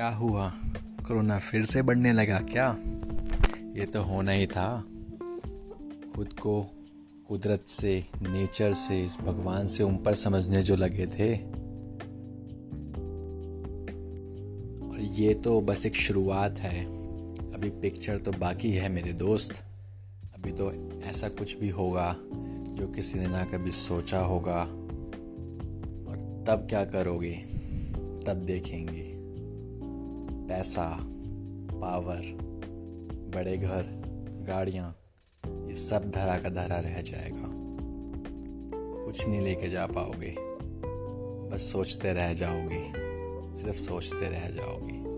क्या हुआ? कोरोना फिर से बढ़ने लगा क्या? ये तो होना ही था। खुद को कुदरत से, नेचर से, इस भगवान से ऊपर समझने जो लगे थे। और ये तो बस एक शुरुआत है। अभी पिक्चर तो बाकी है मेरे दोस्त। अभी तो ऐसा कुछ भी होगा जो किसी ने ना कभी सोचा होगा। और तब क्या करोगे? तब देखेंगे। पैसा, पावर, बड़े घर, गाड़ियाँ, ये सब धरा का धरा रह जाएगा। कुछ नहीं लेके जा पाओगे। बस सोचते रह जाओगे। सिर्फ़ सोचते रह जाओगे।